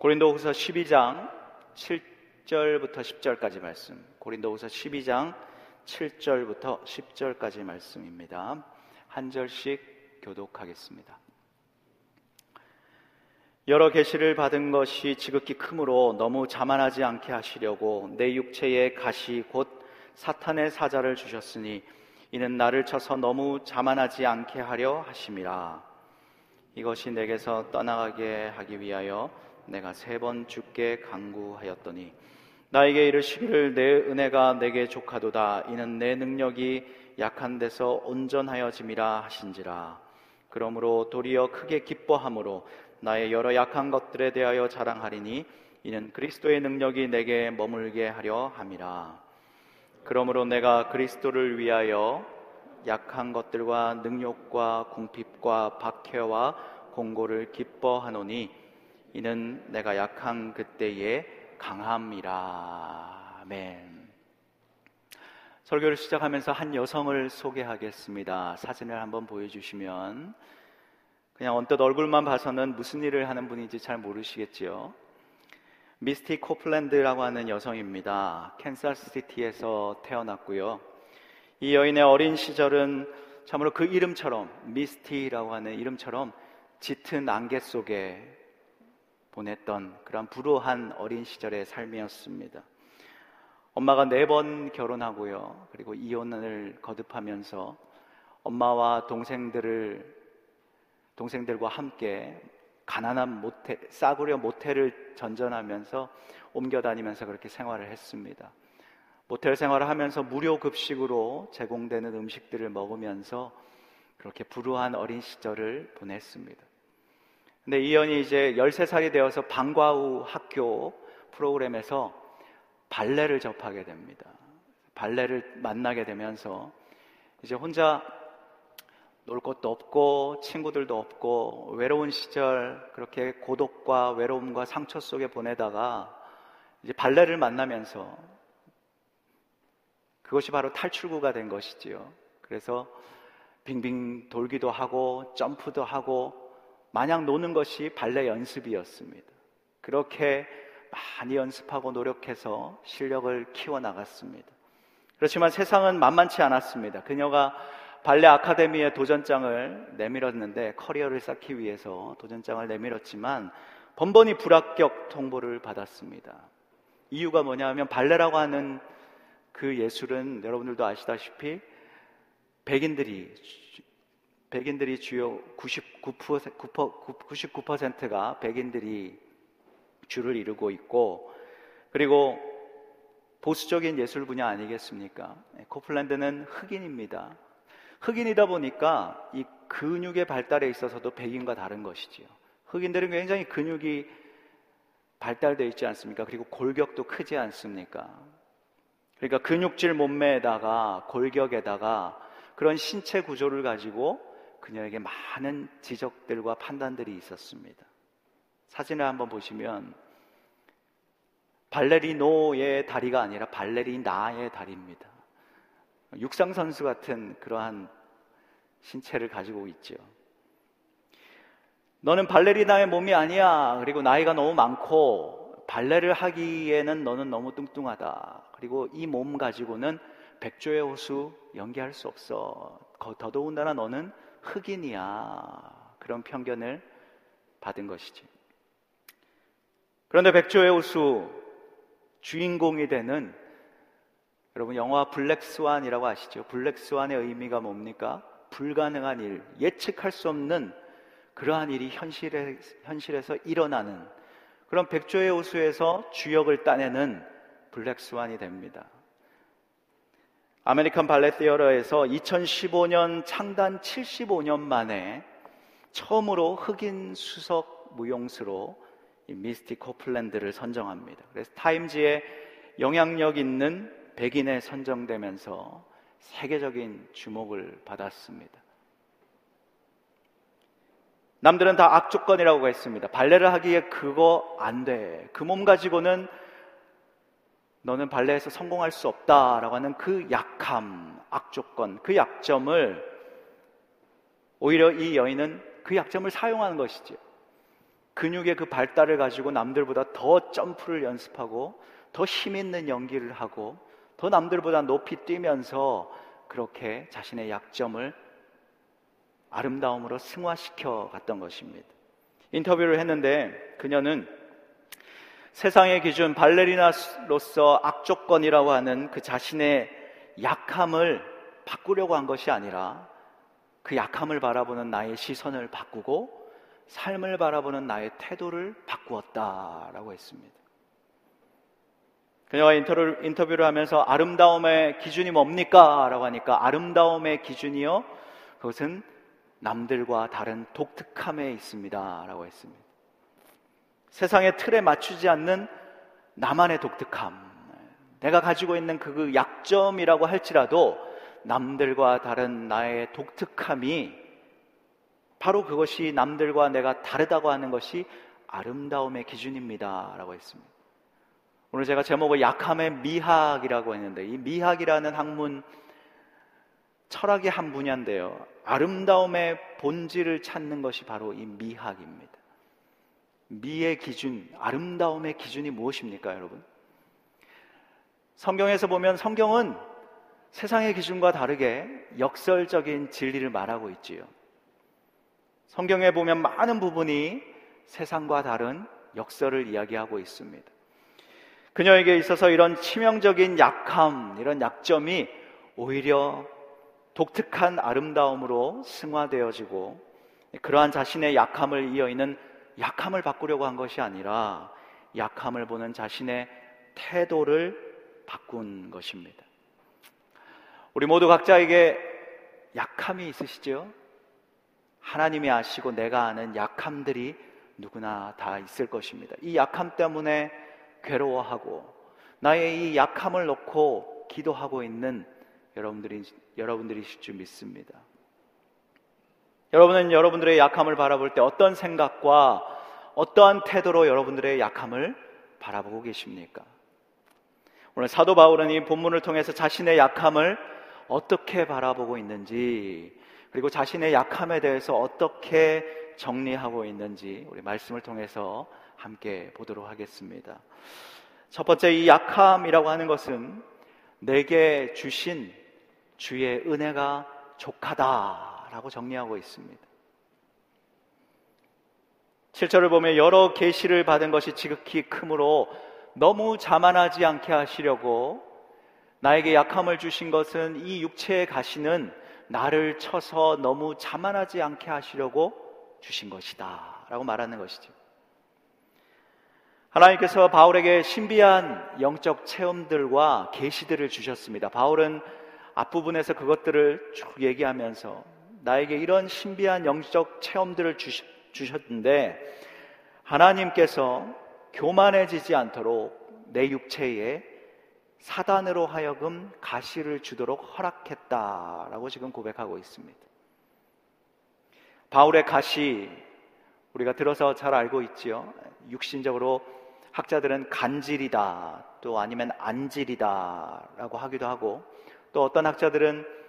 고린도후서 12장 7절부터 10절까지 말씀. 고린도후서 12장 7절부터 10절까지 말씀입니다. 한 절씩 교독하겠습니다. 여러 계시를 받은 것이 지극히 크므로 너무 자만하지 않게 하시려고 내 육체에 가시 곧 사탄의 사자를 주셨으니 이는 나를 쳐서 너무 자만하지 않게 하려 하심이라. 이것이 내게서 떠나가게 하기 위하여 내가 세 번 죽게 강구하였더니 나에게 이르시기를 내 은혜가 내게 족하도다. 이는 내 능력이 약한 데서 온전하여짐이라 하신지라. 그러므로 도리어 크게 기뻐함으로 나의 여러 약한 것들에 대하여 자랑하리니 이는 그리스도의 능력이 내게 머물게 하려 함이라. 그러므로 내가 그리스도를 위하여 약한 것들과 능력과 궁핍과 박해와 공고를 기뻐하노니 이는 내가 약한 그때에 강함이라. 아멘. 설교를 시작하면서 한 여성을 소개하겠습니다. 사진을 한번 보여주시면 그냥 언뜻 얼굴만 봐서는 무슨 일을 하는 분인지 잘 모르시겠지요. 미스티 코플랜드라고 하는 여성입니다. 캔사스시티에서 태어났고요. 이 여인의 어린 시절은 참으로 그 이름처럼 미스티라고 하는 이름처럼 짙은 안개 속에 보냈던 그런 불우한 어린 시절의 삶이었습니다. 엄마가 네 번 결혼하고요. 그리고 이혼을 거듭하면서 엄마와 동생들을 동생들과 함께 가난한 모텔, 싸구려 모텔을 전전하면서 옮겨 다니면서 그렇게 생활을 했습니다. 모텔 생활을 하면서 무료 급식으로 제공되는 음식들을 먹으면서 그렇게 불우한 어린 시절을 보냈습니다. 근데 이연이 이제 13살이 되어서 방과 후 학교 프로그램에서 발레를 접하게 됩니다. 발레를 만나게 되면서 이제 혼자 놀 곳도 없고 친구들도 없고 외로운 시절 그렇게 고독과 외로움과 상처 속에 보내다가 이제 발레를 만나면서 그것이 바로 탈출구가 된 것이지요. 그래서 빙빙 돌기도 하고 점프도 하고 마냥 노는 것이 발레 연습이었습니다. 그렇게 많이 연습하고 노력해서 실력을 키워나갔습니다. 그렇지만 세상은 만만치 않았습니다. 그녀가 발레 아카데미에 도전장을 내밀었는데 커리어를 쌓기 위해서 도전장을 내밀었지만 번번이 불합격 통보를 받았습니다. 이유가 뭐냐면 발레라고 하는 그 예술은 여러분들도 아시다시피 백인들이 백인들이 주요 99%, 가 백인들이 주를 이루고 있고 그리고 보수적인 예술 분야 아니겠습니까? 네, 코플랜드는 흑인입니다. 흑인이다 보니까 이 근육의 발달에 있어서도 백인과 다른 것이지요. 흑인들은 굉장히 근육이 발달되어 있지 않습니까? 그리고 골격도 크지 않습니까? 그러니까 근육질 몸매에다가 골격에다가 그런 신체 구조를 가지고 그녀에게 많은 지적들과 판단들이 있었습니다. 사진을 한번 보시면 발레리노의 다리가 아니라 발레리나의 다리입니다. 육상 선수 같은 그러한 신체를 가지고 있죠. 너는 발레리나의 몸이 아니야. 그리고 나이가 너무 많고 발레를 하기에는 너는 너무 뚱뚱하다. 그리고 이 몸 가지고는 백조의 호수 연기할 수 없어. 더더군다나 너는 흑인이야. 그런 편견을 받은 것이지. 그런데 백조의 호수 주인공이 되는 여러분 영화 Black Swan이라고 아시죠? Black Swan의 의미가 뭡니까? 불가능한 일, 예측할 수 없는 그러한 일이 현실에, 현실에서 일어나는 그런 백조의 호수에서 주역을 따내는 Black Swan이 됩니다. American Ballet Theater에서 2015년 창단 75년 만에 처음으로 흑인 수석 무용수로 미스티 코플랜드를 선정합니다. 그래서 Times에 영향력 있는 백인에 선정되면서 세계적인 주목을 받았습니다. 남들은 다 악조건이라고 했습니다. 발레를 하기에 그거 안 돼. 그 몸 가지고는 너는 발레에서 성공할 수 없다라고 하는 그 약함, 악조건, 그 약점을 오히려 이 여인은 그 약점을 사용하는 것이죠. 근육의 그 발달을 가지고 남들보다 더 점프를 연습하고 더 힘 있는 연기를 하고 더 남들보다 높이 뛰면서 그렇게 자신의 약점을 아름다움으로 승화시켜 갔던 것입니다. 인터뷰를 했는데 그녀는 세상의 기준 발레리나로서 악조건이라고 하는 그 자신의 약함을 바꾸려고 한 것이 아니라 그 약함을 바라보는 나의 시선을 바꾸고 삶을 바라보는 나의 태도를 바꾸었다라고 했습니다. 그녀가 인터뷰를, 인터뷰를 하면서 아름다움의 기준이 뭡니까? 라고 하니까 아름다움의 기준이요? 그것은 남들과 다른 독특함에 있습니다. 라고 했습니다. 세상의 틀에 맞추지 않는 나만의 독특함. 내가 가지고 있는 그 약점이라고 할지라도 남들과 다른 나의 독특함이 바로 그것이 남들과 내가 다르다고 하는 것이 아름다움의 기준입니다. 라고 했습니다. 오늘 제가 제목을 약함의 미학이라고 했는데 이 미학이라는 학문 철학의 한 분야인데요. 아름다움의 본질을 찾는 것이 바로 이 미학입니다. 미의 기준, 아름다움의 기준이 무엇입니까, 여러분? 성경에서 보면 성경은 세상의 기준과 다르게 역설적인 진리를 말하고 있지요. 성경에 보면 많은 부분이 세상과 다른 역설을 이야기하고 있습니다. 그녀에게 있어서 이런 치명적인 약함, 이런 약점이 오히려 독특한 아름다움으로 승화되어지고 그러한 자신의 약함을 이어 있는 약함을 바꾸려고 한 것이 아니라 약함을 보는 자신의 태도를 바꾼 것입니다. 우리 모두 각자에게 약함이 있으시죠? 하나님이 아시고 내가 아는 약함들이 누구나 다 있을 것입니다. 이 약함 때문에 괴로워하고 나의 이 약함을 놓고 기도하고 있는 여러분들이 여러분들이실 줄 믿습니다. 여러분은 여러분들의 약함을 바라볼 때 어떤 생각과 어떠한 태도로 여러분들의 약함을 바라보고 계십니까? 오늘 사도 바울은 이 본문을 통해서 자신의 약함을 어떻게 바라보고 있는지 그리고 자신의 약함에 대해서 어떻게 정리하고 있는지 우리 말씀을 통해서 함께 보도록 하겠습니다. 첫 번째 이 약함이라고 하는 것은 내게 주신 주의 은혜가 족하다 라고 정리하고 있습니다. 7절을 보면 여러 계시를 받은 것이 지극히 크므로 너무 자만하지 않게 하시려고 나에게 약함을 주신 것은 이 육체에 가시는 나를 쳐서 너무 자만하지 않게 하시려고 주신 것이다. 라고 말하는 것이죠. 하나님께서 바울에게 신비한 영적 체험들과 계시들을 주셨습니다. 바울은 앞부분에서 그것들을 쭉 얘기하면서 나에게 이런 신비한 영적 체험들을 주셨는데 하나님께서 교만해지지 않도록 내 육체에 사단으로 하여금 가시를 주도록 허락했다라고 지금 고백하고 있습니다. 바울의 가시 우리가 들어서 잘 알고 있지요. 육신적으로 학자들은 간질이다 또 아니면 안질이다라고 하기도 하고 또 어떤 학자들은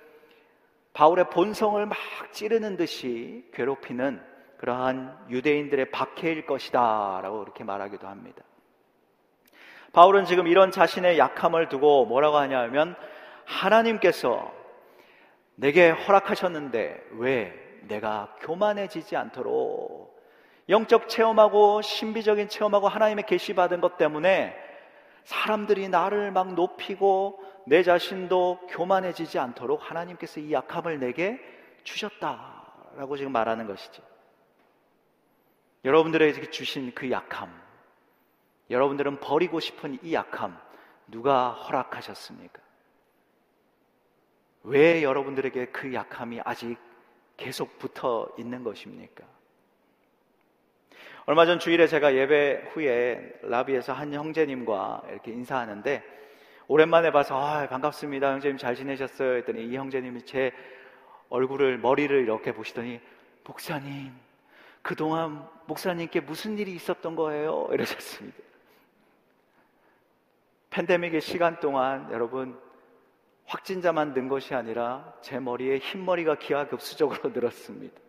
바울의 본성을 막 찌르는 듯이 괴롭히는 그러한 유대인들의 박해일 것이다 라고 그렇게 말하기도 합니다. 바울은 지금 이런 자신의 약함을 두고 뭐라고 하냐면 하나님께서 내게 허락하셨는데 왜 내가 교만해지지 않도록 영적 체험하고 신비적인 체험하고 하나님의 계시 받은 것 때문에 사람들이 나를 막 높이고 내 자신도 교만해지지 않도록 하나님께서 이 약함을 내게 주셨다라고 지금 말하는 것이죠. 여러분들에게 주신 그 약함, 여러분들은 버리고 싶은 이 약함 누가 허락하셨습니까? 왜 여러분들에게 그 약함이 아직 계속 붙어 있는 것입니까? 얼마 전 주일에 제가 예배 후에 라비에서 한 형제님과 이렇게 인사하는데 오랜만에 봐서 아, 반갑습니다. 형제님 잘 지내셨어요? 했더니 이 형제님이 제 얼굴을 머리를 이렇게 보시더니 목사님 그동안 목사님께 무슨 일이 있었던 거예요? 이러셨습니다. 팬데믹의 시간 동안 여러분 확진자만 는 것이 아니라 제 머리에 흰머리가 기하급수적으로 늘었습니다.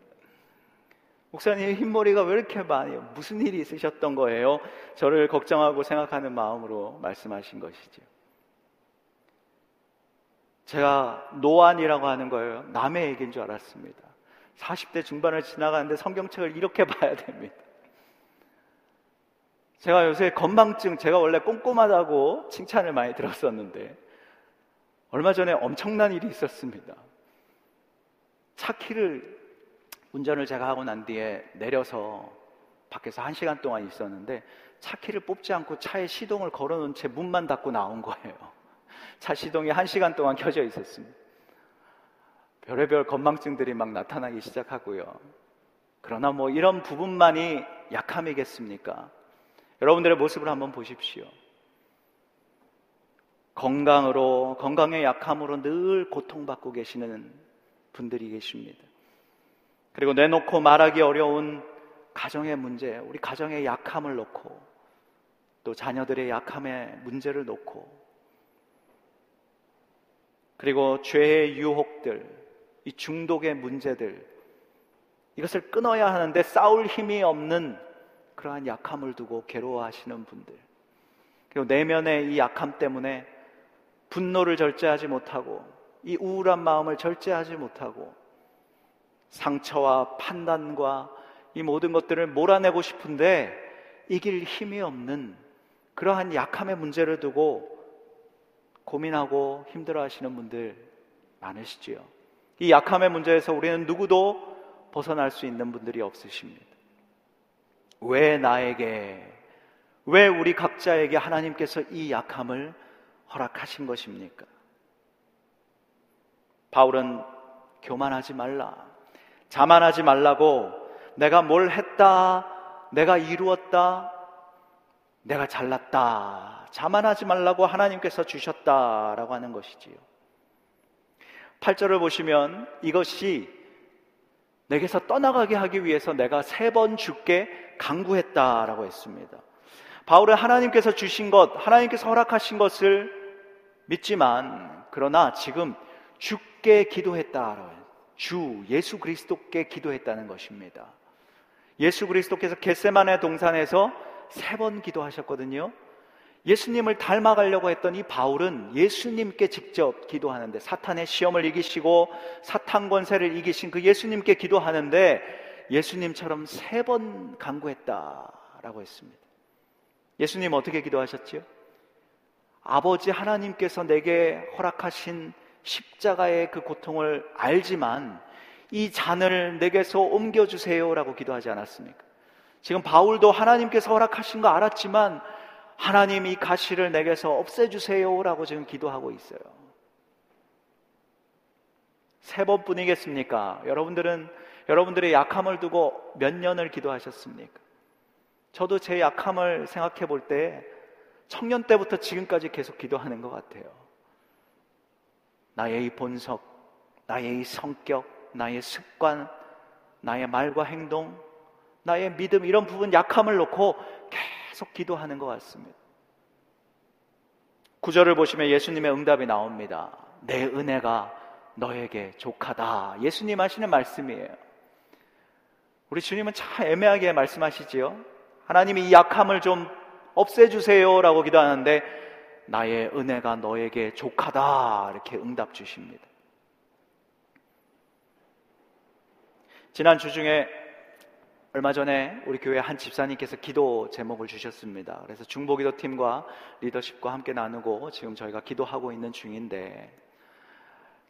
목사님 흰머리가 왜 이렇게 많이 무슨 일이 있으셨던 거예요? 저를 걱정하고 생각하는 마음으로 말씀하신 것이죠. 제가 노안이라고 하는 거예요. 남의 얘기인 줄 알았습니다. 40대 중반을 지나가는데 성경책을 이렇게 봐야 됩니다. 제가 요새 건망증, 제가 원래 꼼꼼하다고 칭찬을 많이 들었었는데, 얼마 전에 엄청난 일이 있었습니다. 차 키를, 운전을 제가 하고 난 뒤에 내려서 밖에서 한 시간 동안 있었는데, 차 키를 뽑지 않고 차에 시동을 걸어 놓은 채 문만 닫고 나온 거예요. 차 시동이 한 시간 동안 켜져 있었습니다. 별의별 건망증들이 막 나타나기 시작하고요. 그러나 뭐 이런 부분만이 약함이겠습니까? 여러분들의 모습을 한번 보십시오. 건강으로, 건강의 약함으로 늘 고통받고 계시는 분들이 계십니다. 그리고 내놓고 말하기 어려운 가정의 문제, 우리 가정의 약함을 놓고 또 자녀들의 약함의 문제를 놓고 그리고 죄의 유혹들, 이 중독의 문제들 이것을 끊어야 하는데 싸울 힘이 없는 그러한 약함을 두고 괴로워하시는 분들. 그리고 내면의 이 약함 때문에 분노를 절제하지 못하고 이 우울한 마음을 절제하지 못하고 상처와 판단과 이 모든 것들을 몰아내고 싶은데 이길 힘이 없는 그러한 약함의 문제를 두고 고민하고 힘들어 하시는 분들 많으시지요. 이 약함의 문제에서 우리는 누구도 벗어날 수 있는 분들이 없으십니다. 왜 나에게, 왜 우리 각자에게 하나님께서 이 약함을 허락하신 것입니까? 바울은 교만하지 말라, 자만하지 말라고 내가 뭘 했다, 내가 이루었다, 내가 잘났다, 자만하지 말라고 하나님께서 주셨다라고 하는 것이지요. 8절을 보시면 이것이 내게서 떠나가게 하기 위해서 내가 세 번 죽게 강구했다라고 했습니다. 바울은 하나님께서 주신 것, 하나님께서 허락하신 것을 믿지만 그러나 지금 죽게 기도했다라고 주 예수 그리스도께 기도했다는 것입니다. 예수 그리스도께서 겟세만의 동산에서 세 번 기도하셨거든요. 예수님을 닮아가려고 했던 이 바울은 예수님께 직접 기도하는데 사탄의 시험을 이기시고 사탄 권세를 이기신 그 예수님께 기도하는데 예수님처럼 세번 강구했다라고 했습니다. 예수님 어떻게 기도하셨지요? 아버지 하나님께서 내게 허락하신 십자가의 그 고통을 알지만 이 잔을 내게서 옮겨주세요라고 기도하지 않았습니까? 지금 바울도 하나님께서 허락하신 거 알았지만 하나님 이 가시를 내게서 없애주세요라고 지금 기도하고 있어요. 세 번뿐이겠습니까? 여러분들은 여러분들의 약함을 두고 몇 년을 기도하셨습니까? 저도 제 약함을 생각해 볼 때 청년 때부터 지금까지 계속 기도하는 것 같아요. 나의 이 본성, 나의 이 성격, 나의 습관, 나의 말과 행동, 나의 믿음 이런 부분 약함을 놓고 계속 기도하는 것 같습니다. 구절을 보시면 예수님의 응답이 나옵니다. 내 은혜가 너에게 족하다. 예수님 하시는 말씀이에요. 우리 주님은 참 애매하게 말씀하시지요. 하나님이 이 약함을 좀 없애주세요라고 기도하는데 나의 은혜가 너에게 족하다. 이렇게 응답 주십니다. 지난 주 중에 얼마 전에 우리 교회 한 집사님께서 기도 제목을 주셨습니다. 그래서 중보기도 팀과 리더십과 함께 나누고 지금 저희가 기도하고 있는 중인데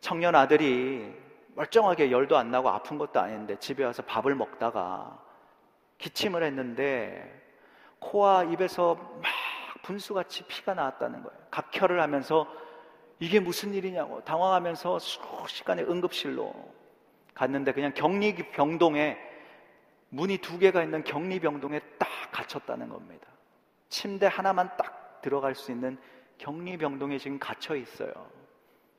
청년 아들이 멀쩡하게 열도 안 나고 아픈 것도 아닌데 집에 와서 밥을 먹다가 기침을 했는데 코와 입에서 막 분수같이 피가 나왔다는 거예요. 각혈을 하면서 이게 무슨 일이냐고 당황하면서 수시간에 응급실로 갔는데 그냥 격리 병동에 문이 두 개가 있는 격리병동에 딱 갇혔다는 겁니다. 침대 하나만 딱 들어갈 수 있는 격리병동에 지금 갇혀 있어요.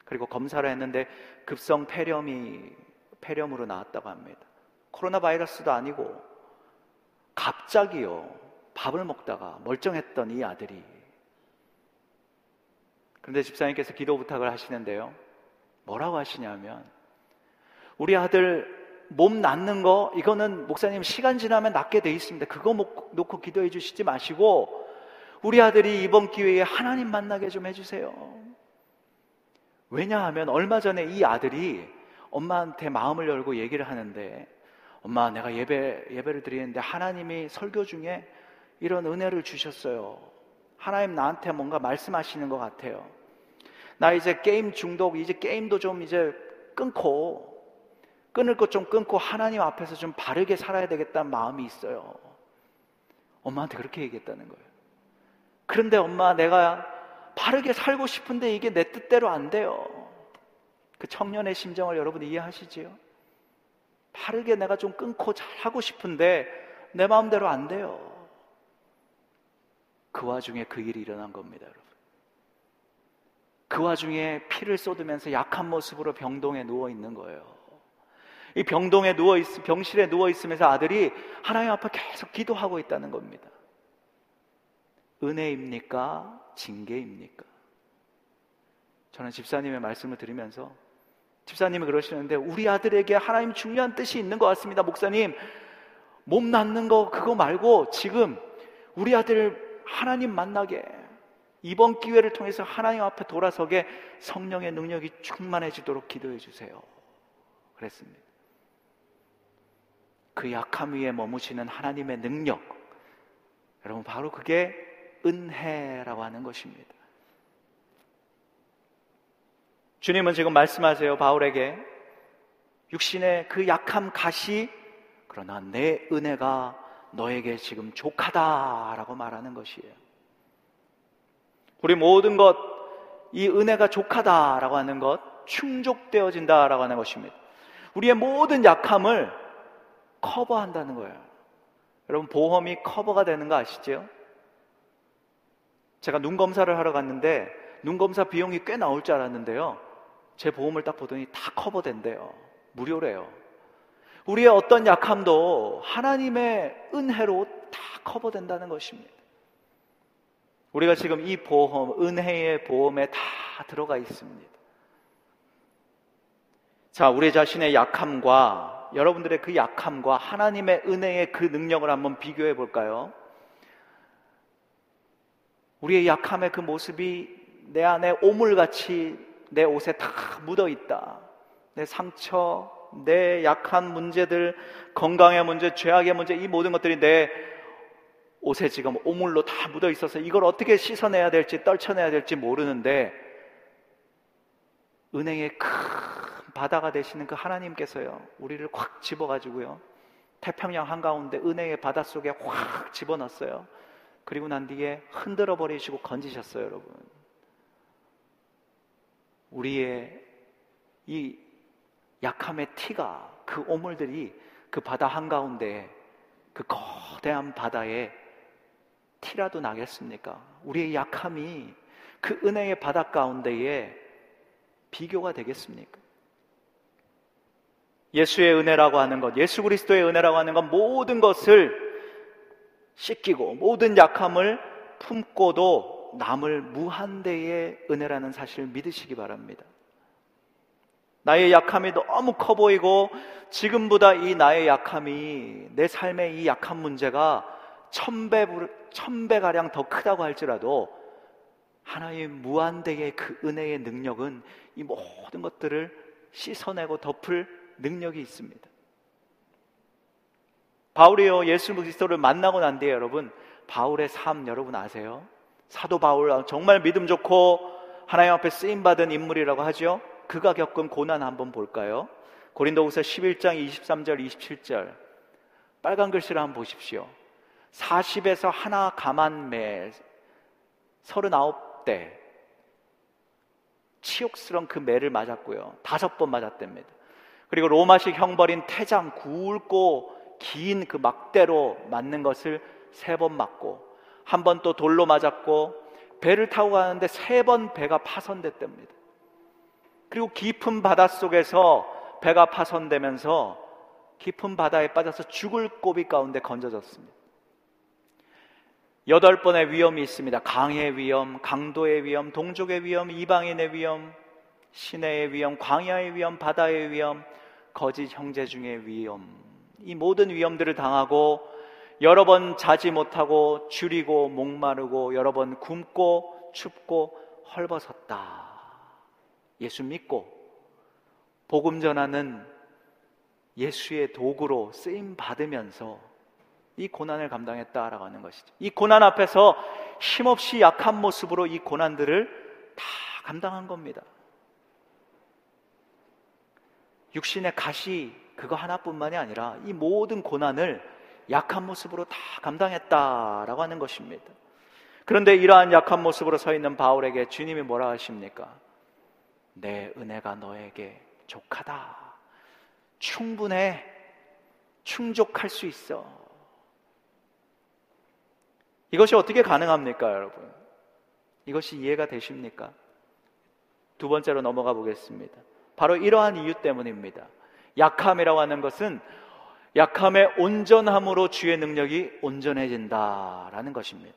그리고 검사를 했는데 급성 폐렴이 폐렴으로 나왔다고 합니다. 코로나 바이러스도 아니고 갑자기요 밥을 먹다가 멀쩡했던 이 아들이 그런데 집사님께서 기도 부탁을 하시는데요. 뭐라고 하시냐면 우리 아들 몸 낫는 거 이거는 목사님 시간 지나면 낫게 돼 있습니다. 그거 놓고 기도해 주시지 마시고 우리 아들이 이번 기회에 하나님 만나게 좀 해주세요. 왜냐하면 얼마 전에 이 아들이 엄마한테 마음을 열고 얘기를 하는데 엄마 내가 예배 예배를 드리는데 하나님이 설교 중에 이런 은혜를 주셨어요. 하나님 나한테 뭔가 말씀하시는 것 같아요. 나 이제 게임 중독 이제 게임도 좀 이제 끊고 끊을 것 좀 끊고 하나님 앞에서 좀 바르게 살아야 되겠다는 마음이 있어요. 엄마한테 그렇게 얘기했다는 거예요. 그런데 엄마 내가 바르게 살고 싶은데 이게 내 뜻대로 안 돼요. 그 청년의 심정을 여러분 이해하시지요? 바르게 내가 좀 끊고 잘 하고 싶은데 내 마음대로 안 돼요. 그 와중에 그 일이 일어난 겁니다, 여러분. 그 와중에 피를 쏟으면서 약한 모습으로 병동에 누워 있는 거예요. 이 병동에 누워 있, 병실에 누워 있으면서 아들이 하나님 앞에 계속 기도하고 있다는 겁니다. 은혜입니까? 징계입니까? 저는 집사님의 말씀을 들으면서 집사님이 그러시는데 우리 아들에게 하나님 중요한 뜻이 있는 것 같습니다. 목사님, 몸 낫는 거 그거 말고 지금 우리 아들 하나님 만나게 이번 기회를 통해서 하나님 앞에 돌아서게 성령의 능력이 충만해지도록 기도해 주세요. 그랬습니다. 그 약함 위에 머무시는 하나님의 능력. 여러분, 바로 그게 은혜라고 하는 것입니다. 주님은 지금 말씀하세요, 바울에게. 육신의 그 약함 가시, 그러나 내 은혜가 너에게 지금 족하다라고 말하는 것이에요. 우리 모든 것, 이 은혜가 족하다라고 하는 것, 충족되어진다라고 하는 것입니다. 우리의 모든 약함을 커버한다는 거예요. 여러분, 보험이 커버가 되는 거 아시죠? 제가 눈 검사를 하러 갔는데, 눈 검사 비용이 꽤 나올 줄 알았는데요. 제 보험을 딱 보더니 다 커버된대요. 무료래요. 우리의 어떤 약함도 하나님의 은혜로 다 커버된다는 것입니다. 우리가 지금 이 보험, 은혜의 보험에 다 들어가 있습니다. 자, 우리 자신의 약함과 여러분들의 그 약함과 하나님의 은혜의 그 능력을 한번 비교해 볼까요? 우리의 약함의 그 모습이 내 안에 오물같이 내 옷에 다 묻어 있다. 내 상처, 내 약한 문제들, 건강의 문제, 죄악의 문제, 이 모든 것들이 내 옷에 지금 오물로 다 묻어 있어서 이걸 어떻게 씻어내야 될지, 떨쳐내야 될지 모르는데, 은행의 큰 바다가 되시는 그 하나님께서요, 우리를 콱 집어가지고요, 태평양 한가운데 은혜의 바다 속에 확 집어넣었어요. 그리고 난 뒤에 흔들어 버리시고 건지셨어요, 여러분. 우리의 이 약함의 티가 그 오물들이 그 바다 한가운데 그 거대한 바다에 티라도 나겠습니까? 우리의 약함이 그 은혜의 바다 가운데에 비교가 되겠습니까? 예수의 은혜라고 하는 것, 예수 그리스도의 은혜라고 하는 것 모든 것을 씻기고 모든 약함을 품고도 남을 무한대의 은혜라는 사실을 믿으시기 바랍니다. 나의 약함이 너무 커 보이고 지금보다 이 나의 약함이 내 삶의 이 약한 문제가 천배, 천배가량 더 크다고 할지라도 하나님 무한대의 그 은혜의 능력은 이 모든 것들을 씻어내고 덮을 능력이 있습니다. 바울이요, 예수 그리스도를 만나고 난 뒤에 여러분, 바울의 삶 여러분 아세요? 사도 바울 정말 믿음 좋고 하나님 앞에 쓰임 받은 인물이라고 하죠. 그가 겪은 고난 한번 볼까요? 고린도후서 11장 23절 27절 빨간 글씨를 한번 보십시오. 40에서 하나 가만매 39대 치욕스러운 그 매를 맞았고요. 다섯 번 맞았답니다. 그리고 로마식 형벌인 태장 굵고 긴 그 막대로 맞는 것을 세 번 맞고 한 번 또 돌로 맞았고 배를 타고 가는데 세 번 배가 파손됐답니다. 그리고 깊은 바다 속에서 배가 파손되면서 깊은 바다에 빠져서 죽을 고비 가운데 건져졌습니다. 여덟 번의 위험이 있습니다. 강의 위험, 강도의 위험, 동족의 위험, 이방인의 위험, 시내의 위험, 광야의 위험, 바다의 위험, 거짓 형제 중의 위험, 이 모든 위험들을 당하고 여러 번 자지 못하고 줄이고 목마르고 여러 번 굶고 춥고 헐벗었다. 예수 믿고 복음 전하는 예수의 도구로 쓰임 받으면서 이 고난을 감당했다라고 하는 것이죠. 이 고난 앞에서 힘없이 약한 모습으로 이 고난들을 다 감당한 겁니다. 육신의 가시 그거 하나뿐만이 아니라 이 모든 고난을 약한 모습으로 다 감당했다라고 하는 것입니다. 그런데 이러한 약한 모습으로 서 있는 바울에게 주님이 뭐라 하십니까? 내 은혜가 너에게 족하다. 충분해. 충족할 수 있어. 이것이 어떻게 가능합니까, 여러분? 이것이 이해가 되십니까? 두 번째로 넘어가 보겠습니다. 바로 이러한 이유 때문입니다. 약함이라고 하는 것은 약함의 온전함으로 주의 능력이 온전해진다라는 것입니다.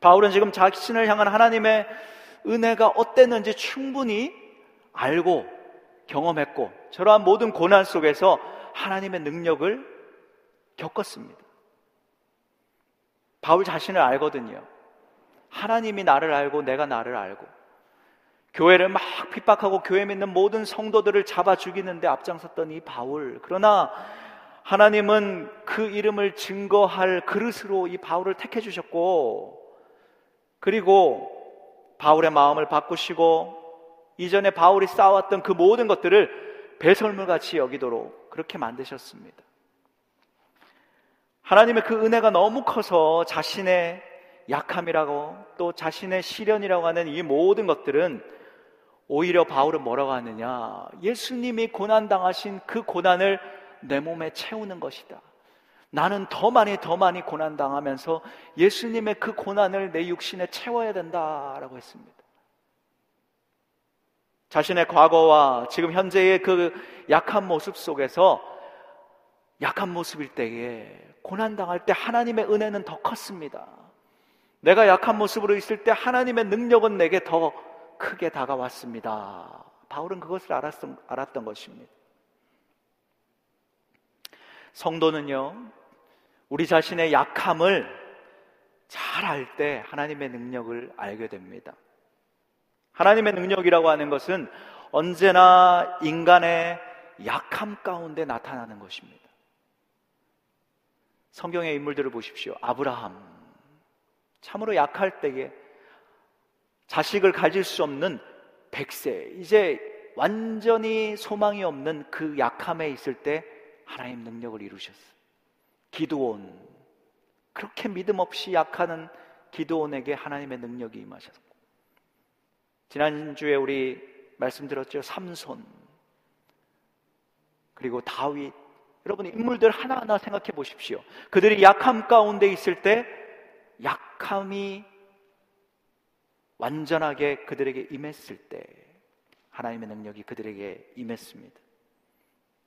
바울은 지금 자신을 향한 하나님의 은혜가 어땠는지 충분히 알고 경험했고 저러한 모든 고난 속에서 하나님의 능력을 겪었습니다. 바울 자신을 알거든요. 하나님이 나를 알고 내가 나를 알고 교회를 막 핍박하고 교회 믿는 모든 성도들을 잡아 죽이는데 앞장섰던 이 바울. 그러나 하나님은 그 이름을 증거할 그릇으로 이 바울을 택해 주셨고 그리고 바울의 마음을 바꾸시고 이전에 바울이 쌓아왔던 그 모든 것들을 배설물 같이 여기도록 그렇게 만드셨습니다. 하나님의 그 은혜가 너무 커서 자신의 약함이라고 또 자신의 시련이라고 하는 이 모든 것들은 오히려 바울은 뭐라고 하느냐? 예수님이 고난당하신 그 고난을 내 몸에 채우는 것이다. 나는 더 많이 더 많이 고난당하면서 예수님의 그 고난을 내 육신에 채워야 된다라고 했습니다. 자신의 과거와 지금 현재의 그 약한 모습 속에서 약한 모습일 때에 고난당할 때 하나님의 은혜는 더 컸습니다. 내가 약한 모습으로 있을 때 하나님의 능력은 내게 더 크게 다가왔습니다. 바울은 그것을 알았던, 알았던 것입니다. 성도는요, 우리 자신의 약함을 잘 알 때 하나님의 능력을 알게 됩니다. 하나님의 능력이라고 하는 것은 언제나 인간의 약함 가운데 나타나는 것입니다. 성경의 인물들을 보십시오. 아브라함. 참으로 약할 때에 자식을 가질 수 없는 백세. 이제 완전히 소망이 없는 그 약함에 있을 때 하나님 능력을 이루셨어요. 기도온. 그렇게 믿음 없이 약하는 기도원에게 하나님의 능력이 임하셨고. 지난주에 우리 말씀드렸죠. 삼손. 그리고 다윗. 여러분 인물들 하나하나 생각해 보십시오. 그들이 약함 가운데 있을 때 약함이 완전하게 그들에게 임했을 때 하나님의 능력이 그들에게 임했습니다.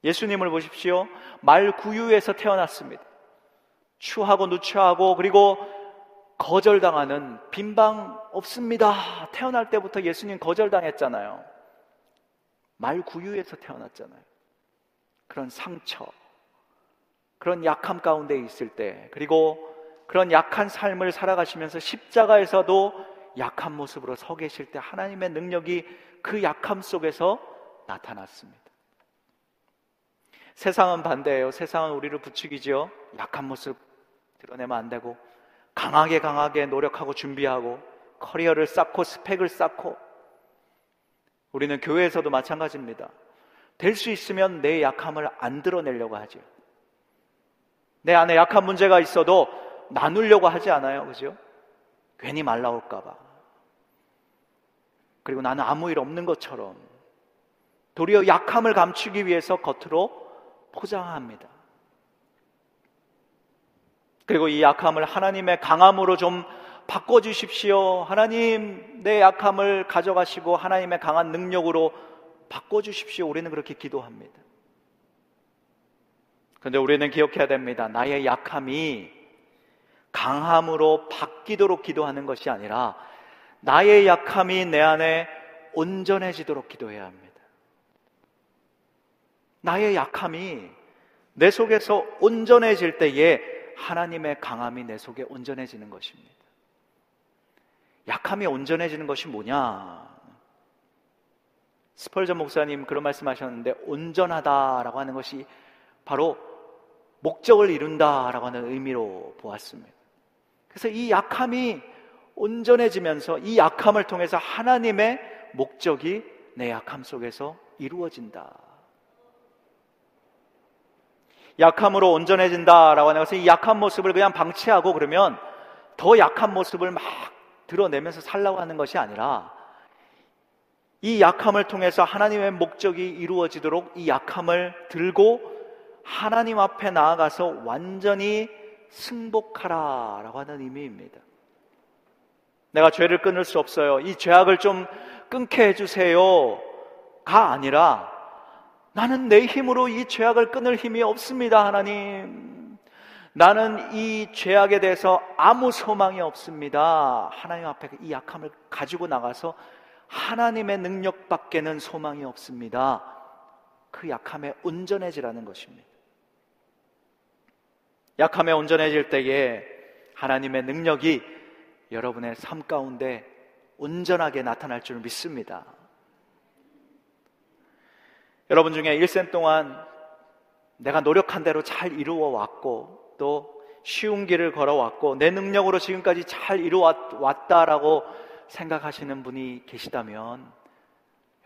예수님을 보십시오. 말 구유에서 태어났습니다. 추하고 누추하고 그리고 거절당하는 빈방 없습니다. 태어날 때부터 예수님 거절당했잖아요. 말 구유에서 태어났잖아요. 그런 상처, 그런 약함 가운데 있을 때, 그리고 그런 약한 삶을 살아가시면서 십자가에서도 약한 모습으로 서 계실 때 하나님의 능력이 그 약함 속에서 나타났습니다. 세상은 반대예요. 세상은 우리를 부추기죠. 약한 모습 드러내면 안 되고 강하게 강하게 노력하고 준비하고 커리어를 쌓고 스펙을 쌓고 우리는 교회에서도 마찬가지입니다. 될 수 있으면 내 약함을 안 드러내려고 하죠. 내 안에 약한 문제가 있어도 나누려고 하지 않아요. 그죠? 괜히 말 나올까봐. 그리고 나는 아무 일 없는 것처럼 도리어 약함을 감추기 위해서 겉으로 포장합니다. 그리고 이 약함을 하나님의 강함으로 좀 바꿔주십시오. 하나님, 내 약함을 가져가시고 하나님의 강한 능력으로 바꿔주십시오. 우리는 그렇게 기도합니다. 그런데 우리는 기억해야 됩니다. 나의 약함이 강함으로 바뀌도록 기도하는 것이 아니라 나의 약함이 내 안에 온전해지도록 기도해야 합니다. 나의 약함이 내 속에서 온전해질 때에 하나님의 강함이 내 속에 온전해지는 것입니다. 약함이 온전해지는 것이 뭐냐? 스펄전 목사님 그런 말씀하셨는데 온전하다라고 하는 것이 바로 목적을 이룬다라고 하는 의미로 보았습니다. 그래서 이 약함이 온전해지면서 이 약함을 통해서 하나님의 목적이 내 약함 속에서 이루어진다. 약함으로 온전해진다라고 하는 것은 이 약한 모습을 그냥 방치하고 그러면 더 약한 모습을 막 드러내면서 살라고 하는 것이 아니라 이 약함을 통해서 하나님의 목적이 이루어지도록 이 약함을 들고 하나님 앞에 나아가서 완전히 승복하라 라고 하는 의미입니다. 내가 죄를 끊을 수 없어요. 이 죄악을 좀 끊게 해주세요 가 아니라 나는 내 힘으로 이 죄악을 끊을 힘이 없습니다, 하나님. 나는 이 죄악에 대해서 아무 소망이 없습니다. 하나님 앞에 이 약함을 가지고 나가서 하나님의 능력밖에는 소망이 없습니다. 그 약함에 온전해지라는 것입니다. 약함에 온전해질 때에 하나님의 능력이 여러분의 삶 가운데 온전하게 나타날 줄 믿습니다. 여러분 중에 일생 동안 내가 노력한 대로 잘 이루어 왔고 또 쉬운 길을 걸어왔고 내 능력으로 지금까지 잘 이루어왔다라고 생각하시는 분이 계시다면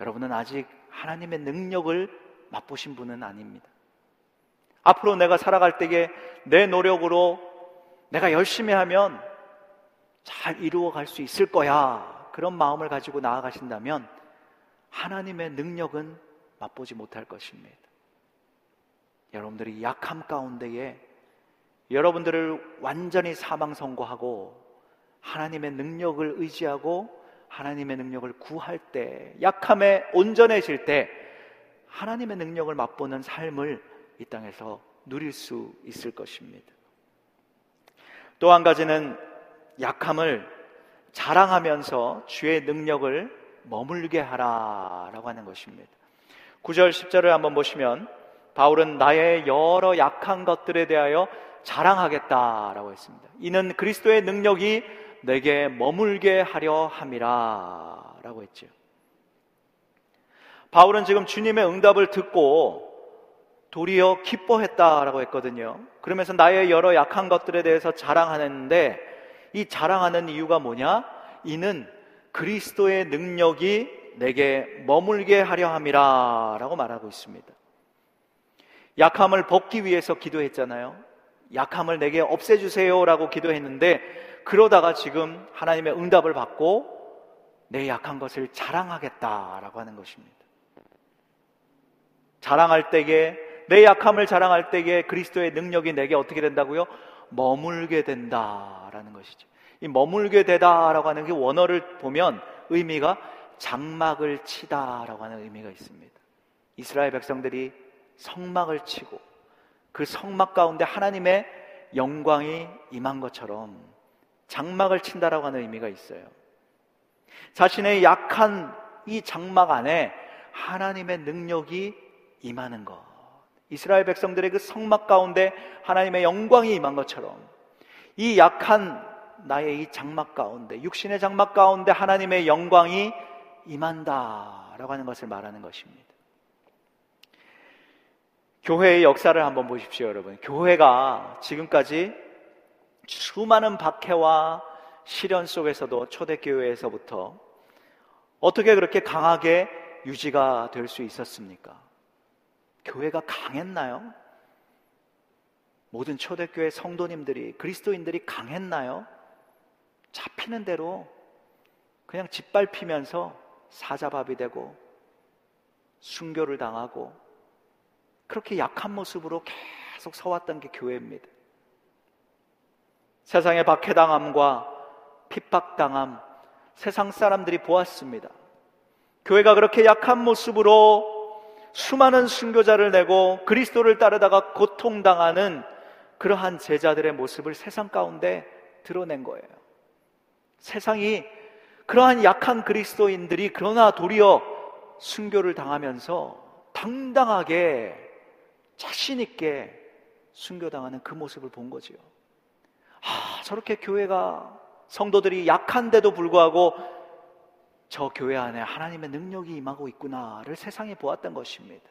여러분은 아직 하나님의 능력을 맛보신 분은 아닙니다. 앞으로 내가 살아갈 때에 내 노력으로 내가 열심히 하면 잘 이루어 갈 수 있을 거야. 그런 마음을 가지고 나아가신다면 하나님의 능력은 맛보지 못할 것입니다. 여러분들이 약함 가운데에 여러분들을 완전히 사망 선고하고 하나님의 능력을 의지하고 하나님의 능력을 구할 때 약함에 온전해질 때 하나님의 능력을 맛보는 삶을 이 땅에서 누릴 수 있을 것입니다. 또 한 가지는 약함을 자랑하면서 주의 능력을 머물게 하라라고 하는 것입니다. 9절 10절을 한번 보시면 바울은 나의 여러 약한 것들에 대하여 자랑하겠다라고 했습니다. 이는 그리스도의 능력이 내게 머물게 하려 함이라라고 했죠. 바울은 지금 주님의 응답을 듣고 도리어 기뻐했다라고 했거든요. 그러면서 나의 여러 약한 것들에 대해서 자랑하는데 이 자랑하는 이유가 뭐냐? 이는 그리스도의 능력이 내게 머물게 하려 함이라 라고 말하고 있습니다. 약함을 벗기 위해서 기도했잖아요. 약함을 내게 없애주세요 라고 기도했는데 그러다가 지금 하나님의 응답을 받고 내 약한 것을 자랑하겠다라고 하는 것입니다. 자랑할 때에 내 약함을 자랑할 때에 그리스도의 능력이 내게 어떻게 된다고요? 머물게 된다라는 것이죠. 이 머물게 되다라고 하는 게 원어를 보면 의미가 장막을 치다라고 하는 의미가 있습니다. 이스라엘 백성들이 성막을 치고 그 성막 가운데 하나님의 영광이 임한 것처럼 장막을 친다라고 하는 의미가 있어요. 자신의 약한 이 장막 안에 하나님의 능력이 임하는 것. 이스라엘 백성들의 그 성막 가운데 하나님의 영광이 임한 것처럼 이 약한 나의 이 장막 가운데, 육신의 장막 가운데 하나님의 영광이 임한다라고 하는 것을 말하는 것입니다. 교회의 역사를 한번 보십시오, 여러분. 교회가 지금까지 수많은 박해와 시련 속에서도 초대교회에서부터 어떻게 그렇게 강하게 유지가 될 수 있었습니까? 교회가 강했나요? 모든 초대교회 성도님들이, 그리스도인들이 강했나요? 잡히는 대로 그냥 짓밟히면서 사자밥이 되고 순교를 당하고 그렇게 약한 모습으로 계속 서왔던 게 교회입니다. 세상의 박해당함과 핍박당함, 세상 사람들이 보았습니다. 교회가 그렇게 약한 모습으로 수많은 순교자를 내고 그리스도를 따르다가 고통당하는 그러한 제자들의 모습을 세상 가운데 드러낸 거예요. 세상이 그러한 약한 그리스도인들이 그러나 도리어 순교를 당하면서 당당하게 자신 있게 순교당하는 그 모습을 본 거지요. 아, 저렇게 교회가 성도들이 약한데도 불구하고 저 교회 안에 하나님의 능력이 임하고 있구나를 세상에 보았던 것입니다.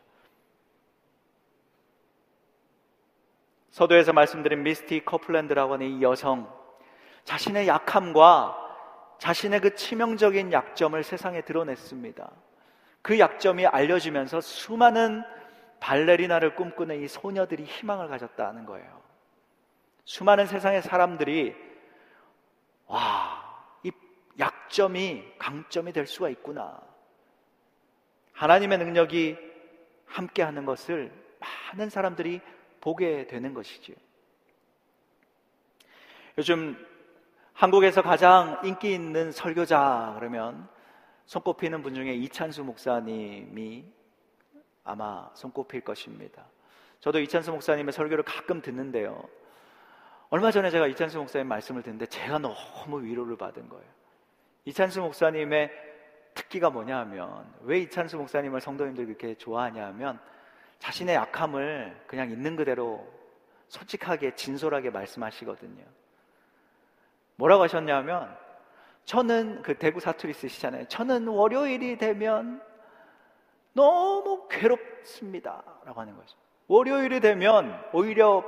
서도에서 말씀드린 미스티 커플랜드라고 하는 이 여성, 자신의 약함과 자신의 그 치명적인 약점을 세상에 드러냈습니다. 그 약점이 알려지면서 수많은 발레리나를 꿈꾸는 이 소녀들이 희망을 가졌다는 거예요. 수많은 세상의 사람들이 와, 이 약점이 강점이 될 수가 있구나. 하나님의 능력이 함께 하는 것을 많은 사람들이 보게 되는 것이지요. 요즘 한국에서 가장 인기 있는 설교자 그러면 손꼽히는 분 중에 이찬수 목사님이 아마 손꼽힐 것입니다. 저도 이찬수 목사님의 설교를 가끔 듣는데요. 얼마 전에 제가 이찬수 목사님 말씀을 듣는데 제가 너무 위로를 받은 거예요. 이찬수 목사님의 특기가 뭐냐 하면 왜 이찬수 목사님을 성도님들 그렇게 좋아하냐 하면 자신의 약함을 그냥 있는 그대로 솔직하게 진솔하게 말씀하시거든요. 뭐라고 하셨냐면 저는 그 대구 사투리 쓰시잖아요. 저는 월요일이 되면 너무 괴롭습니다. 라고 하는 거죠. 월요일이 되면 오히려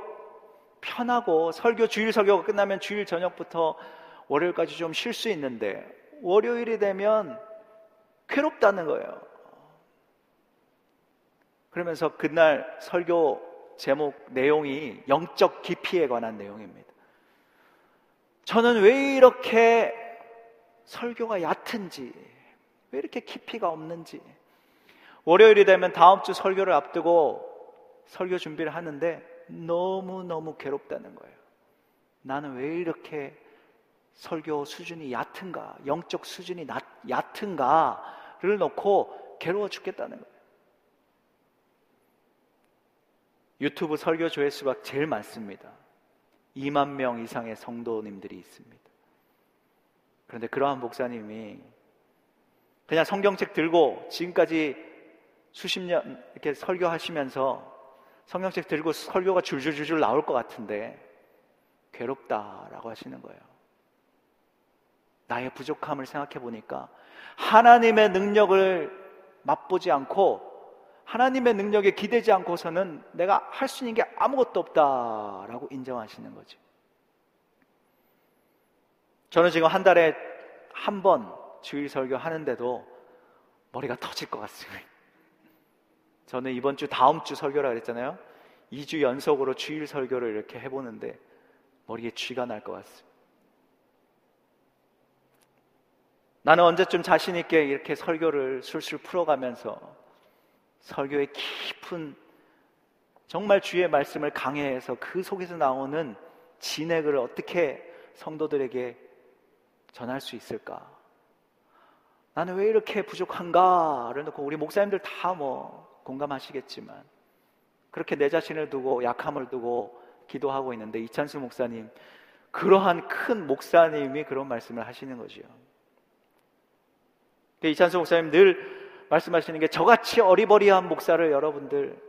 편하고 설교 주일 설교가 끝나면 주일 저녁부터 월요일까지 좀 쉴 수 있는데 월요일이 되면 괴롭다는 거예요. 그러면서 그날 설교 제목 내용이 영적 깊이에 관한 내용입니다. 저는 왜 이렇게 설교가 얕은지, 왜 이렇게 깊이가 없는지, 월요일이 되면 다음 주 설교를 앞두고 설교 준비를 하는데 너무너무 괴롭다는 거예요. 나는 왜 이렇게 설교 수준이 얕은가, 영적 수준이 낮, 얕은가를 놓고 괴로워 죽겠다는 거예요. 유튜브 설교 조회수가 제일 많습니다. 2만 명 이상의 성도님들이 있습니다. 그런데 그러한 목사님이 그냥 성경책 들고 지금까지 수십 년 이렇게 설교하시면서 성경책 들고 설교가 줄줄줄줄 나올 것 같은데 괴롭다라고 하시는 거예요. 나의 부족함을 생각해 보니까 하나님의 능력을 맛보지 않고 하나님의 능력에 기대지 않고서는 내가 할 수 있는 게 아무것도 없다라고 인정하시는 거죠. 저는 지금 한 달에 한 번 주일 설교 하는데도 머리가 터질 것 같습니다. 저는 이번 주 다음 주 설교라 그랬잖아요. 2주 연속으로 주일 설교를 이렇게 해보는데 머리에 쥐가 날 것 같습니다. 나는 언제쯤 자신 있게 이렇게 설교를 술술 풀어가면서 설교의 깊은 정말 주의 말씀을 강해해서 그 속에서 나오는 진액을 어떻게 성도들에게 전할 수 있을까? 나는 왜 이렇게 부족한가를 놓고 우리 목사님들 다 뭐 공감하시겠지만 그렇게 내 자신을 두고 약함을 두고 기도하고 있는데 이찬수 목사님 그러한 큰 목사님이 그런 말씀을 하시는 거지요. 이찬수 목사님 늘 말씀하시는 게 저같이 어리버리한 목사를 여러분들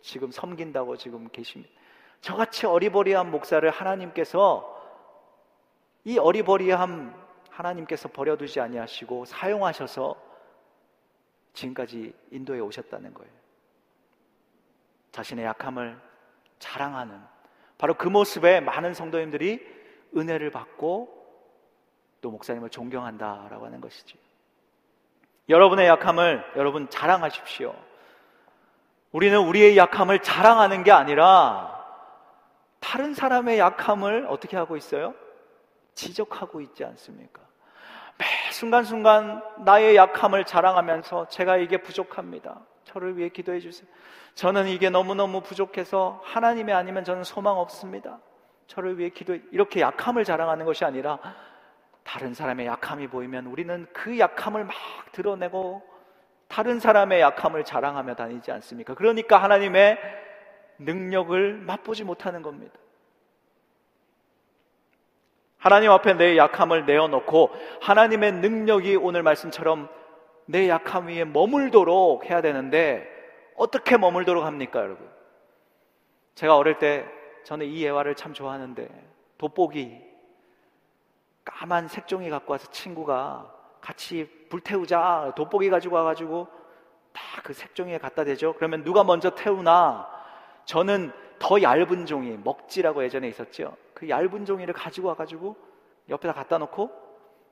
지금 섬긴다고 지금 계십니다. 저같이 어리버리한 목사를 하나님께서 이 어리버리함 하나님께서 버려두지 아니하시고 사용하셔서 지금까지 인도에 오셨다는 거예요. 자신의 약함을 자랑하는 바로 그 모습에 많은 성도님들이 은혜를 받고 또 목사님을 존경한다라고 하는 것이지. 여러분의 약함을 여러분 자랑하십시오. 우리는 우리의 약함을 자랑하는 게 아니라 다른 사람의 약함을 어떻게 하고 있어요? 지적하고 있지 않습니까? 매 순간순간 나의 약함을 자랑하면서 제가 이게 부족합니다. 저를 위해 기도해 주세요. 저는 이게 너무너무 부족해서 하나님이 아니면 저는 소망 없습니다. 저를 위해 기도해. 이렇게 약함을 자랑하는 것이 아니라 다른 사람의 약함이 보이면 우리는 그 약함을 막 드러내고 다른 사람의 약함을 자랑하며 다니지 않습니까? 그러니까 하나님의 능력을 맛보지 못하는 겁니다. 하나님 앞에 내 약함을 내어놓고 하나님의 능력이 오늘 말씀처럼 내 약함 위에 머물도록 해야 되는데 어떻게 머물도록 합니까, 여러분? 제가 어릴 때 저는 이 예화를 참 좋아하는데 돋보기 까만 색종이 갖고 와서 친구가 같이 불태우자 돋보기 가지고 와가지고 다 그 색종이에 갖다 대죠. 그러면 누가 먼저 태우나 저는 더 얇은 종이 먹지라고 예전에 있었죠. 그 얇은 종이를 가지고 와가지고 옆에다 갖다 놓고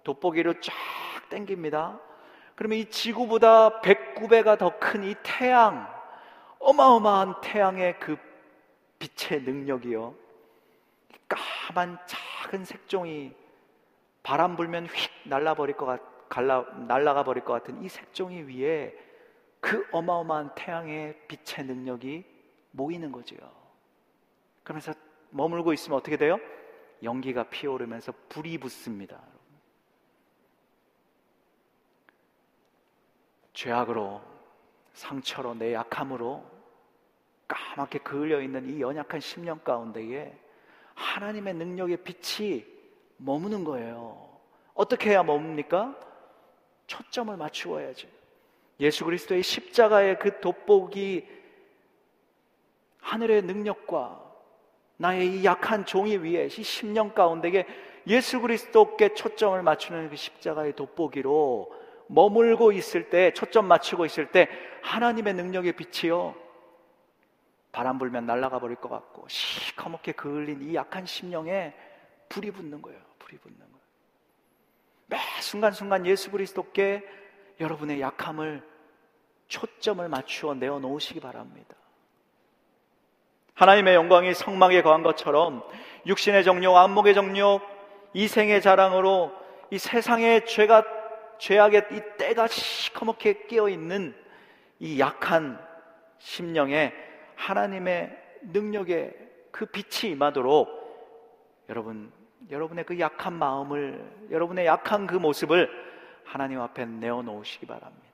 돋보기로 쫙 당깁니다. 그러면 이 지구보다 109배가 더 큰 이 태양, 어마어마한 태양의 그 빛의 능력이요. 까만 작은 색종이 바람 불면 휙 날라버릴 것 같, 갈라, 날라가 버릴 것 같은 이 색종이 위에 그 어마어마한 태양의 빛의 능력이 모이는 거죠. 그러면서 머물고 있으면 어떻게 돼요? 연기가 피어오르면서 불이 붙습니다. 죄악으로 상처로 내 약함으로 까맣게 그을려 있는 이 연약한 심령 가운데에 하나님의 능력의 빛이 머무는 거예요. 어떻게 해야 머뭅니까? 초점을 맞추어야지. 예수 그리스도의 십자가의 그 돋보기 하늘의 능력과 나의 이 약한 종이 위에 이 심령 가운데에 예수 그리스도께 초점을 맞추는 그 십자가의 돋보기로 머물고 있을 때 초점 맞추고 있을 때 하나님의 능력의 빛이요 바람 불면 날아가 버릴 것 같고 시커멓게 그을린 이 약한 심령에 불이 붙는 거예요. 불이 붙는 거예요. 매 순간순간 예수 그리스도께 여러분의 약함을 초점을 맞추어 내어 놓으시기 바랍니다. 하나님의 영광이 성막에 거한 것처럼 육신의 정욕, 안목의 정욕, 이생의 자랑으로 이 세상의 죄가 죄악의 이 때가 시커멓게 끼어 있는 이 약한 심령에 하나님의 능력의 그 빛이 임하도록 여러분 여러분의 그 약한 마음을 여러분의 약한 그 모습을 하나님 앞에 내어 놓으시기 바랍니다.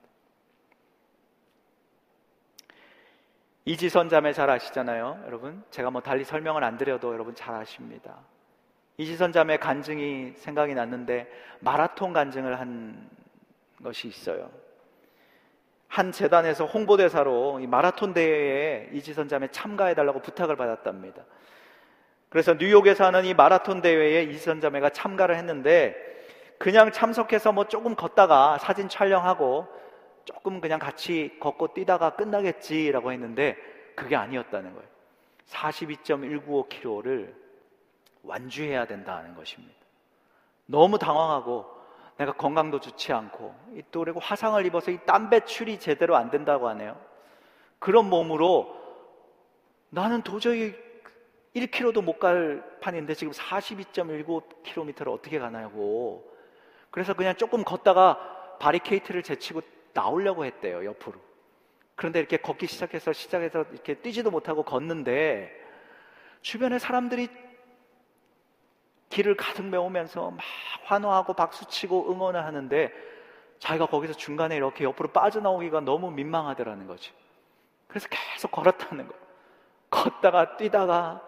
이지선 자매 잘 아시잖아요, 여러분. 제가 뭐 달리 설명을 안 드려도 여러분 잘 아십니다. 이지선 자매 간증이 생각이 났는데 마라톤 간증을 한 것이 있어요. 한 재단에서 홍보대사로 마라톤 대회에 이지선 자매 참가해 달라고 부탁을 받았답니다. 그래서 뉴욕에서 하는 이 마라톤 대회에 이지선 자매가 참가를 했는데 그냥 참석해서 뭐 조금 걷다가 사진 촬영하고 조금 그냥 같이 걷고 뛰다가 끝나겠지라고 했는데 그게 아니었다는 거예요. 42.195km를 완주해야 된다는 것입니다. 너무 당황하고 내가 건강도 좋지 않고 또 그리고 화상을 입어서 이 땀 배출이 제대로 안 된다고 하네요. 그런 몸으로 나는 도저히 1km도 못 갈 판인데 지금 42.19km를 어떻게 가나고 그래서 그냥 조금 걷다가 바리케이트를 제치고 나오려고 했대요, 옆으로. 그런데 이렇게 걷기 시작해서 시작해서 이렇게 뛰지도 못하고 걷는데 주변에 사람들이 길을 가득 메우면서 막 환호하고 박수치고 응원을 하는데 자기가 거기서 중간에 이렇게 옆으로 빠져나오기가 너무 민망하더라는 거지. 그래서 계속 걸었다는 거예요. 걷다가 뛰다가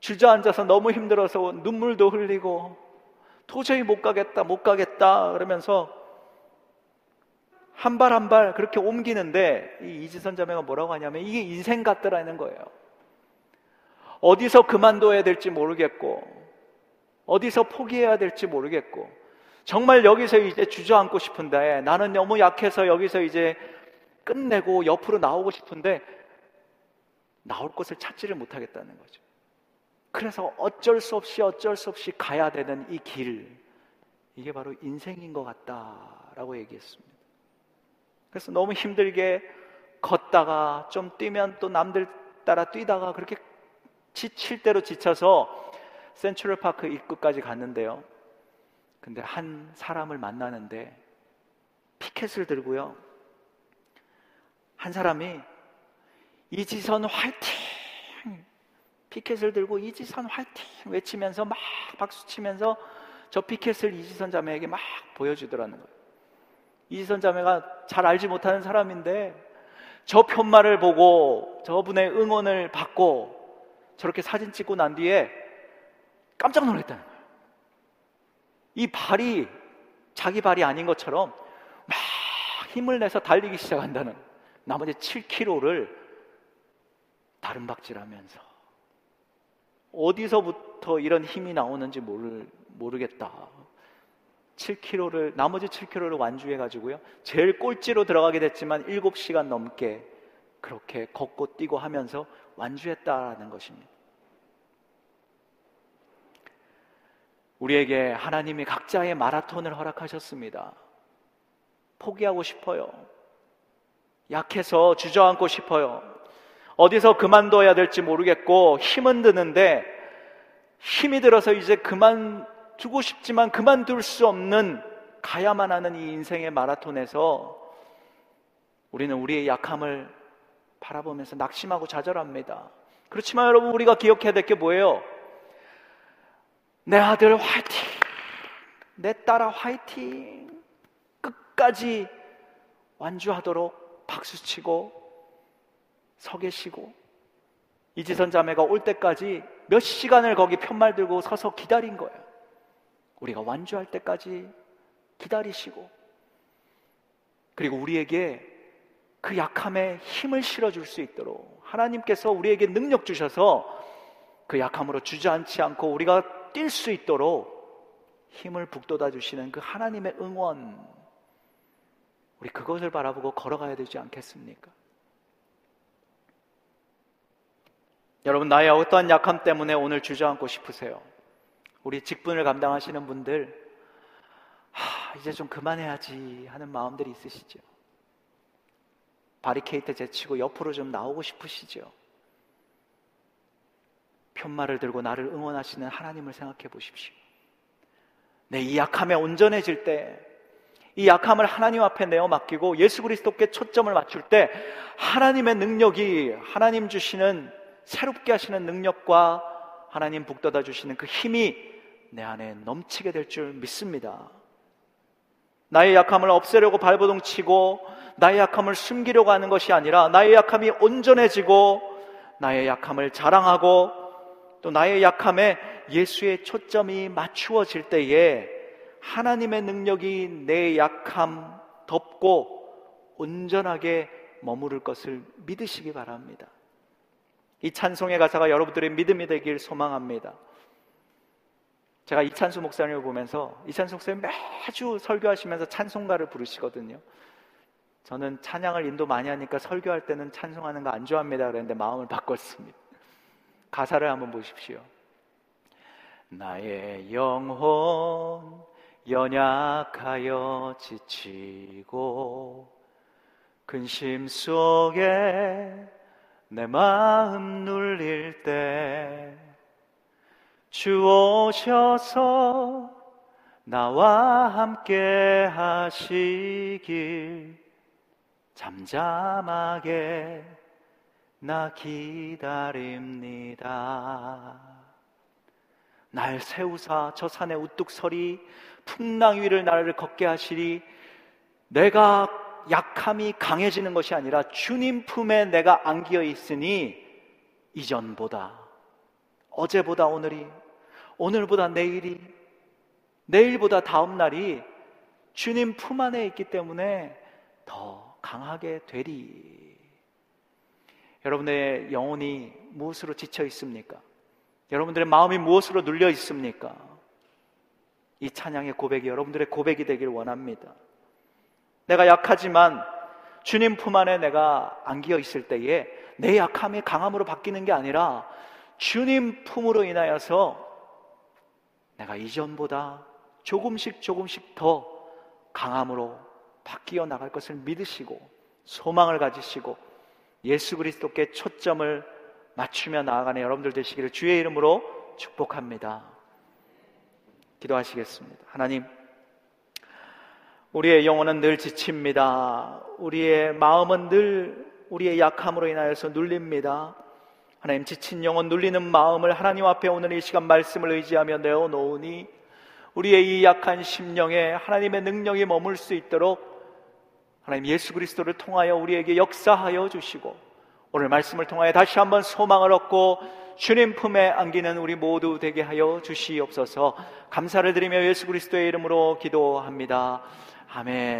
주저앉아서 너무 힘들어서 눈물도 흘리고 도저히 못 가겠다, 못 가겠다 그러면서 한 발 한 발 그렇게 옮기는데 이 이지선 자매가 뭐라고 하냐면 이게 인생 같더라는 거예요. 어디서 그만둬야 될지 모르겠고 어디서 포기해야 될지 모르겠고 정말 여기서 이제 주저앉고 싶은데 나는 너무 약해서 여기서 이제 끝내고 옆으로 나오고 싶은데 나올 곳을 찾지를 못하겠다는 거죠. 그래서 어쩔 수 없이 어쩔 수 없이 가야 되는 이 길, 이게 바로 인생인 것 같다라고 얘기했습니다. 그래서 너무 힘들게 걷다가 좀 뛰면 또 남들 따라 뛰다가 그렇게 지칠 대로 지쳐서 센트럴 파크 입구까지 갔는데요. 근데 한 사람을 만나는데 피켓을 들고요. 한 사람이 이지선 화이팅! 피켓을 들고 이지선 화이팅 외치면서 막 박수 치면서 저 피켓을 이지선 자매에게 막 보여주더라는 거예요. 이지선 자매가 잘 알지 못하는 사람인데 저 편말을 보고 저분의 응원을 받고 저렇게 사진 찍고 난 뒤에 깜짝 놀랐다는 거예요. 이 발이 자기 발이 아닌 것처럼 막 힘을 내서 달리기 시작한다는 나머지 7km를 다른 박질하면서 어디서부터 이런 힘이 나오는지 모르, 모르겠다. 7km를 나머지 7km를 완주해 가지고요. 제일 꼴찌로 들어가게 됐지만 7시간 넘게 그렇게 걷고 뛰고 하면서 완주했다라는 것입니다. 우리에게 하나님이 각자의 마라톤을 허락하셨습니다. 포기하고 싶어요. 약해서 주저앉고 싶어요. 어디서 그만둬야 될지 모르겠고 힘은 드는데 힘이 들어서 이제 그만두고 싶지만 그만둘 수 없는 가야만 하는 이 인생의 마라톤에서 우리는 우리의 약함을 바라보면서 낙심하고 좌절합니다. 그렇지만 여러분 우리가 기억해야 될 게 뭐예요? 내 아들 화이팅! 내 딸아 화이팅! 끝까지 완주하도록 박수치고 서 계시고 이지선 자매가 올 때까지 몇 시간을 거기 편말 들고 서서 기다린 거예요. 우리가 완주할 때까지 기다리시고 그리고 우리에게 그 약함에 힘을 실어줄 수 있도록 하나님께서 우리에게 능력 주셔서 그 약함으로 주저앉지 않고 우리가 뛸 수 있도록 힘을 북돋아 주시는 그 하나님의 응원, 우리 그것을 바라보고 걸어가야 되지 않겠습니까? 여러분, 나의 어떠한 약함 때문에 오늘 주저앉고 싶으세요? 우리 직분을 감당하시는 분들, 하, 이제 좀 그만해야지 하는 마음들이 있으시죠? 바리케이트 제치고 옆으로 좀 나오고 싶으시죠? 편말을 들고 나를 응원하시는 하나님을 생각해 보십시오. 내 이 약함에 온전해질 때, 이 약함을 하나님 앞에 내어 맡기고 예수 그리스도께 초점을 맞출 때 하나님의 능력이 하나님 주시는 새롭게 하시는 능력과 하나님 북돋아 주시는 그 힘이 내 안에 넘치게 될 줄 믿습니다. 나의 약함을 없애려고 발버둥 치고 나의 약함을 숨기려고 하는 것이 아니라 나의 약함이 온전해지고 나의 약함을 자랑하고 또 나의 약함에 예수의 초점이 맞추어질 때에 하나님의 능력이 내 약함 덮고 온전하게 머무를 것을 믿으시기 바랍니다. 이 찬송의 가사가 여러분들의 믿음이 되길 소망합니다. 제가 이찬수 목사님을 보면서 이찬수 목사님 매주 설교하시면서 찬송가를 부르시거든요. 저는 찬양을 인도 많이 하니까 설교할 때는 찬송하는 거 안 좋아합니다. 그랬는데 마음을 바꿨습니다. 가사를 한번 보십시오. 나의 영혼 연약하여 지치고 근심 속에 내 마음 눌릴 때 주 오셔서 나와 함께 하시길 잠잠하게 나 기다립니다. 날 세우사 저 산에 우뚝 서리 풍랑 위를 나를 걷게 하시리 내가 약함이 강해지는 것이 아니라 주님 품에 내가 안기어 있으니 이전보다 어제보다 오늘이 오늘보다 내일이 내일보다 다음 날이 주님 품 안에 있기 때문에 더 강하게 되리 여러분의 영혼이 무엇으로 지쳐 있습니까? 여러분들의 마음이 무엇으로 눌려 있습니까? 이 찬양의 고백이 여러분들의 고백이 되길 원합니다. 내가 약하지만 주님 품 안에 내가 안기어 있을 때에 내 약함이 강함으로 바뀌는 게 아니라 주님 품으로 인하여서 내가 이전보다 조금씩 조금씩 더 강함으로 바뀌어 나갈 것을 믿으시고 소망을 가지시고 예수 그리스도께 초점을 맞추며 나아가는 여러분들 되시기를 주의 이름으로 축복합니다. 기도하시겠습니다. 하나님, 우리의 영혼은 늘 지칩니다. 우리의 마음은 늘 우리의 약함으로 인하여서 눌립니다. 하나님 지친 영혼 눌리는 마음을 하나님 앞에 오늘 이 시간 말씀을 의지하며 내어 놓으니 우리의 이 약한 심령에 하나님의 능력이 머물 수 있도록 하나님 예수 그리스도를 통하여 우리에게 역사하여 주시고 오늘 말씀을 통하여 다시 한번 소망을 얻고 주님 품에 안기는 우리 모두 되게 하여 주시옵소서 감사를 드리며 예수 그리스도의 이름으로 기도합니다. 아멘.